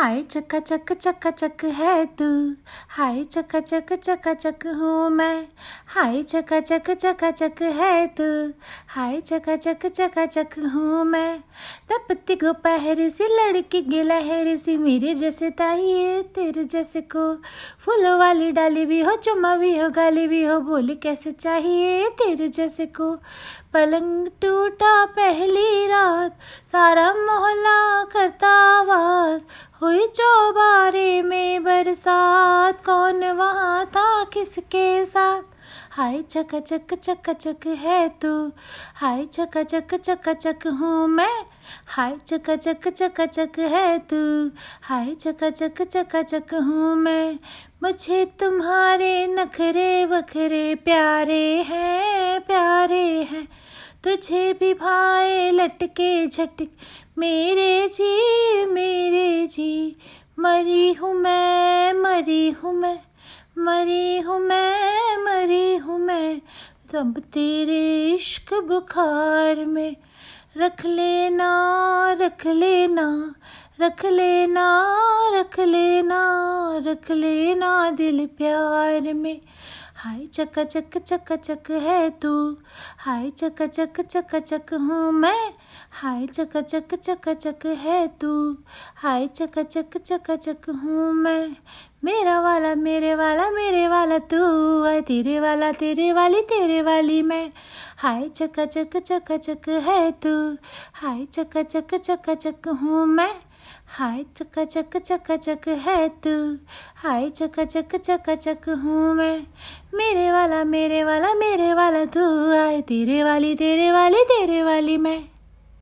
हाय चक्का चक चक्का चक है तू हाय चक्का चक चक्का चक हूँ मैं हाय चक्का चक चक्का चक है तू हाय चक्का चक चक्का चक हूँ मैं तपती को पहरी सी लड़की गिलहरी सी मेरे जैसे ताइए तेरे जैसे को फूलों वाली डाली भी हो चुमा भी हो गाली भी हो बोली कैसे चाहिए तेरे जैसे को पलंग टूटा पहली रात सारा मोहल्ला करता हुई चौबारे में बरसात कौन वहाँ था किसके साथ हाय चक चक चक चक है तू हाय चक चक चक चक हूँ मैं हाय चक चक चक चक है तू हाय चक चक चक चक हूँ मैं मुझे तुम्हारे नखरे वखरे प्यारे हैं प्यारे हैं तुझे भी भाई लटके झटक मेरे जी जी मरी हूँ मैं, मरी हूँ मैं, मरी हूँ मैं, मरी हूँ मैं। सब तेरे इश्क बुखार में रख लेना रख लेना रख लेना रख लेना। रख लेना दिल प्यार में हाय चक चक चक चक है तू हाय चक चक चक चक हूँ मैं हाय चक चक चक चक है तू हाय चक चक चक चक हूँ मैं मेरा वाला मेरे वाला मेरे वाला तू है तेरे वाला तेरे वाली तेरे वाली मैं हाय चक चक चक चक है तू हाय चक चक चक चक हूँ मैं हाय चक चक चक चक है तू। हाय चक चक चक चक हूँ मैं। मेरे वाला मेरे वाला मेरे वाला तू। आए तेरे वाली तेरे वाली तेरे वाली मैं।